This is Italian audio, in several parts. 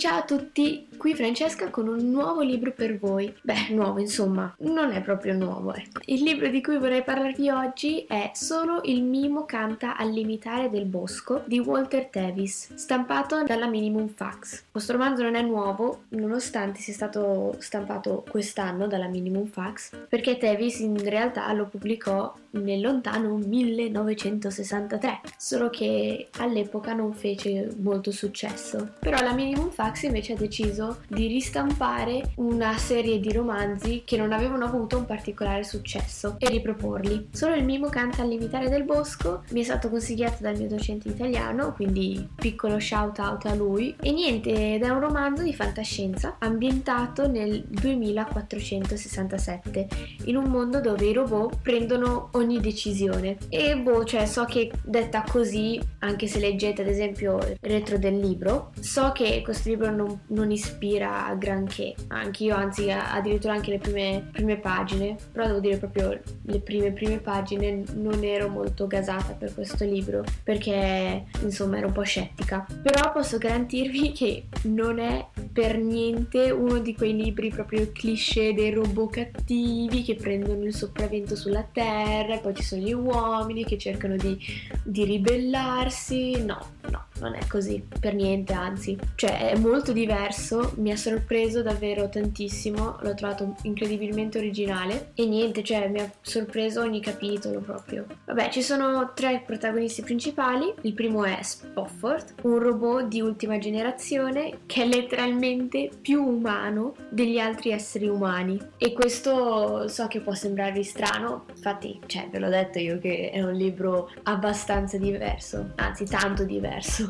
Ciao a tutti, qui Francesca con un nuovo libro per voi. Beh, nuovo insomma, non è proprio nuovo, ecco. Il libro di cui vorrei parlarvi oggi è Solo il mimo canta al limitare del bosco di Walter Tevis, stampato dalla Minimum Fax. Questo romanzo non è nuovo, nonostante sia stato stampato quest'anno dalla Minimum Fax, perché Tevis in realtà lo pubblicò nel lontano 1963, solo che all'epoca non fece molto successo. Però la Minimum Fax invece ha deciso di ristampare una serie di romanzi che non avevano avuto un particolare successo e riproporli. Solo il mimo canta al limitare del bosco mi è stato consigliato dal mio docente italiano, quindi piccolo shout out a lui. E niente, ed è un romanzo di fantascienza ambientato nel 2467, in un mondo dove i robot prendono ogni decisione. E boh, cioè so che detta così, anche se leggete ad esempio il retro del libro, so che questo libro non, non ispira a granché, anch'io anzi addirittura anche le prime, prime, pagine, però devo dire proprio le prime prime pagine non ero molto gasata per questo libro perché insomma ero un po' scettica, però posso garantirvi che non è per niente uno di quei libri proprio cliché dei robot cattivi che prendono il sopravvento sulla terra e poi ci sono gli uomini che cercano di, di ribellarsi, no, no non è così, per niente, anzi. Cioè è molto diverso, mi ha sorpreso davvero tantissimo, l'ho trovato incredibilmente originale e niente, cioè mi ha sorpreso ogni capitolo proprio. Vabbè, ci sono tre protagonisti principali, il primo è Spofford, un robot di ultima generazione che è letteralmente più umano degli altri esseri umani e questo so che può sembrarvi strano, infatti, cioè ve l'ho detto io che è un libro abbastanza diverso, anzi tanto diverso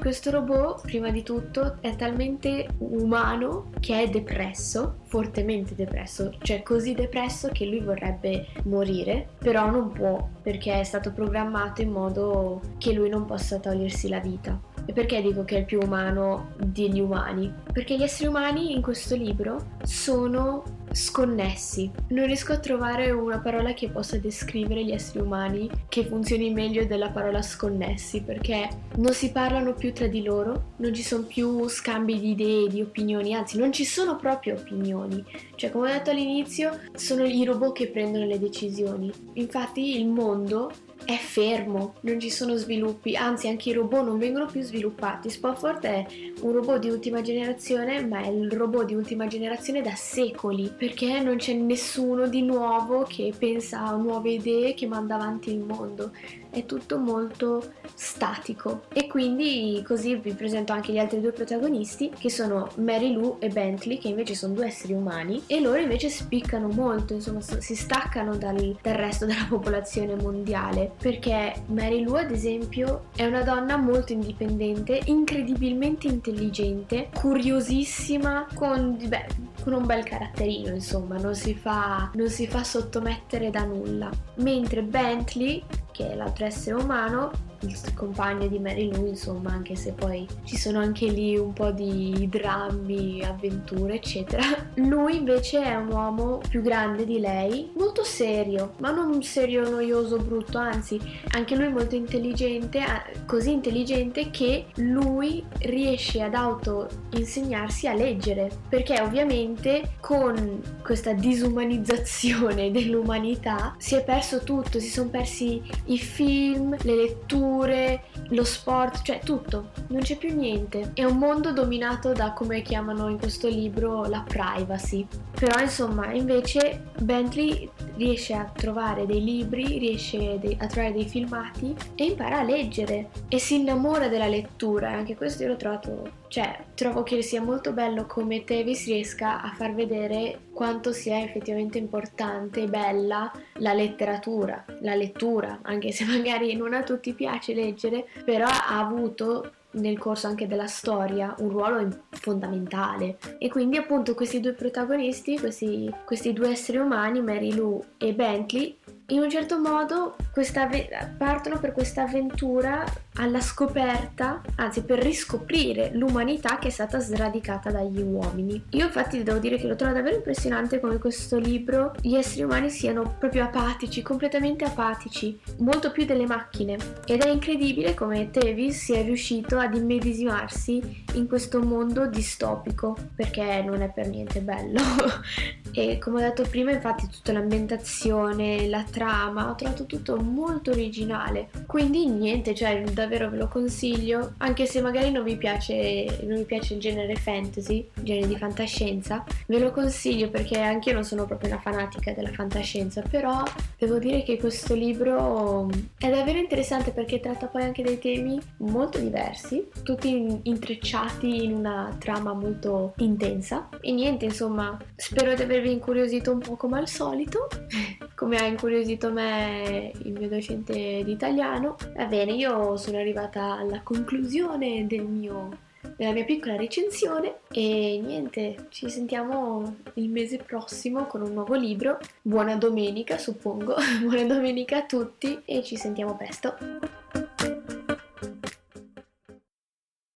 questo robot, prima di tutto, è talmente umano che è depresso, fortemente depresso, cioè così depresso che lui vorrebbe morire, però non può perché è stato programmato in modo che lui non possa togliersi la vita. E perché dico che è il più umano degli umani? Perché gli esseri umani in questo libro sono sconnessi. Non riesco a trovare una parola che possa descrivere gli esseri umani che funzioni meglio della parola sconnessi, perché non si parlano più tra di loro, non ci sono più scambi di idee, di opinioni, anzi non ci sono proprio opinioni. Cioè, come ho detto all'inizio, sono i robot che prendono le decisioni. Infatti il mondo è fermo, non ci sono sviluppi, anzi anche i robot non vengono più sviluppati. Spofford è un robot di ultima generazione, ma è il robot di ultima generazione da secoli, perché non c'è nessuno di nuovo che pensa a nuove idee che manda avanti il mondo. È tutto molto statico. E quindi così vi presento anche gli altri due protagonisti che sono Mary Lou e Bentley che invece sono due esseri umani e loro invece spiccano molto insomma si staccano dal, dal resto della popolazione mondiale perché Mary Lou ad esempio è una donna molto indipendente incredibilmente intelligente curiosissima con, beh, con un bel caratterino insomma non si fa, non si fa sottomettere da nulla. Mentre Bentley che è l'altro essere umano il compagno di Mary Lou, insomma, anche se poi ci sono anche lì un po' di drammi, avventure, eccetera. Lui invece è un uomo più grande di lei, molto serio, ma non un serio noioso, brutto, anzi, anche lui molto intelligente, così intelligente che lui riesce ad auto insegnarsi a leggere, perché ovviamente con questa disumanizzazione dell'umanità si è perso tutto, si sono persi i film, le letture, culture, lo sport, cioè tutto, non c'è più niente. È un mondo dominato da come chiamano in questo libro la privacy. Però insomma, invece Bentley riesce a trovare dei libri, riesce a trovare dei filmati e impara a leggere e si innamora della lettura. Anche questo io l'ho trovato, cioè, trovo che sia molto bello come Tevis riesca a far vedere quanto sia effettivamente importante e bella la letteratura, la lettura, anche se magari non a tutti piace leggere, però ha avuto nel corso anche della storia un ruolo fondamentale. E quindi appunto questi due protagonisti, questi, questi due esseri umani, Mary Lou e Bentley, in un certo modo partono per questa avventura alla scoperta, anzi per riscoprire l'umanità che è stata sradicata dagli uomini. Io infatti devo dire che lo trovo davvero impressionante come questo libro gli esseri umani siano proprio apatici, completamente apatici, molto più delle macchine. Ed è incredibile come Tevis sia riuscito ad immedesimarsi in questo mondo distopico, perché non è per niente bello. e come ho detto prima, infatti tutta l'ambientazione, la trama, ho trovato tutto molto originale. Quindi niente, cioè davvero ve lo consiglio, anche se magari non vi piace, non vi piace il genere fantasy, il genere di fantascienza, ve lo consiglio perché anche io non sono proprio una fanatica della fantascienza, però devo dire che questo libro è davvero interessante perché tratta poi anche dei temi molto diversi, tutti intrecciati in una trama molto intensa e niente, insomma, spero di avervi incuriosito un po' come al solito, come ha incuriosito me il mio docente di italiano. Va bene, io sono arrivata alla conclusione del mio, della mia piccola recensione e niente, ci sentiamo il mese prossimo con un nuovo libro. Buona domenica, suppongo. Buona domenica a tutti e ci sentiamo presto.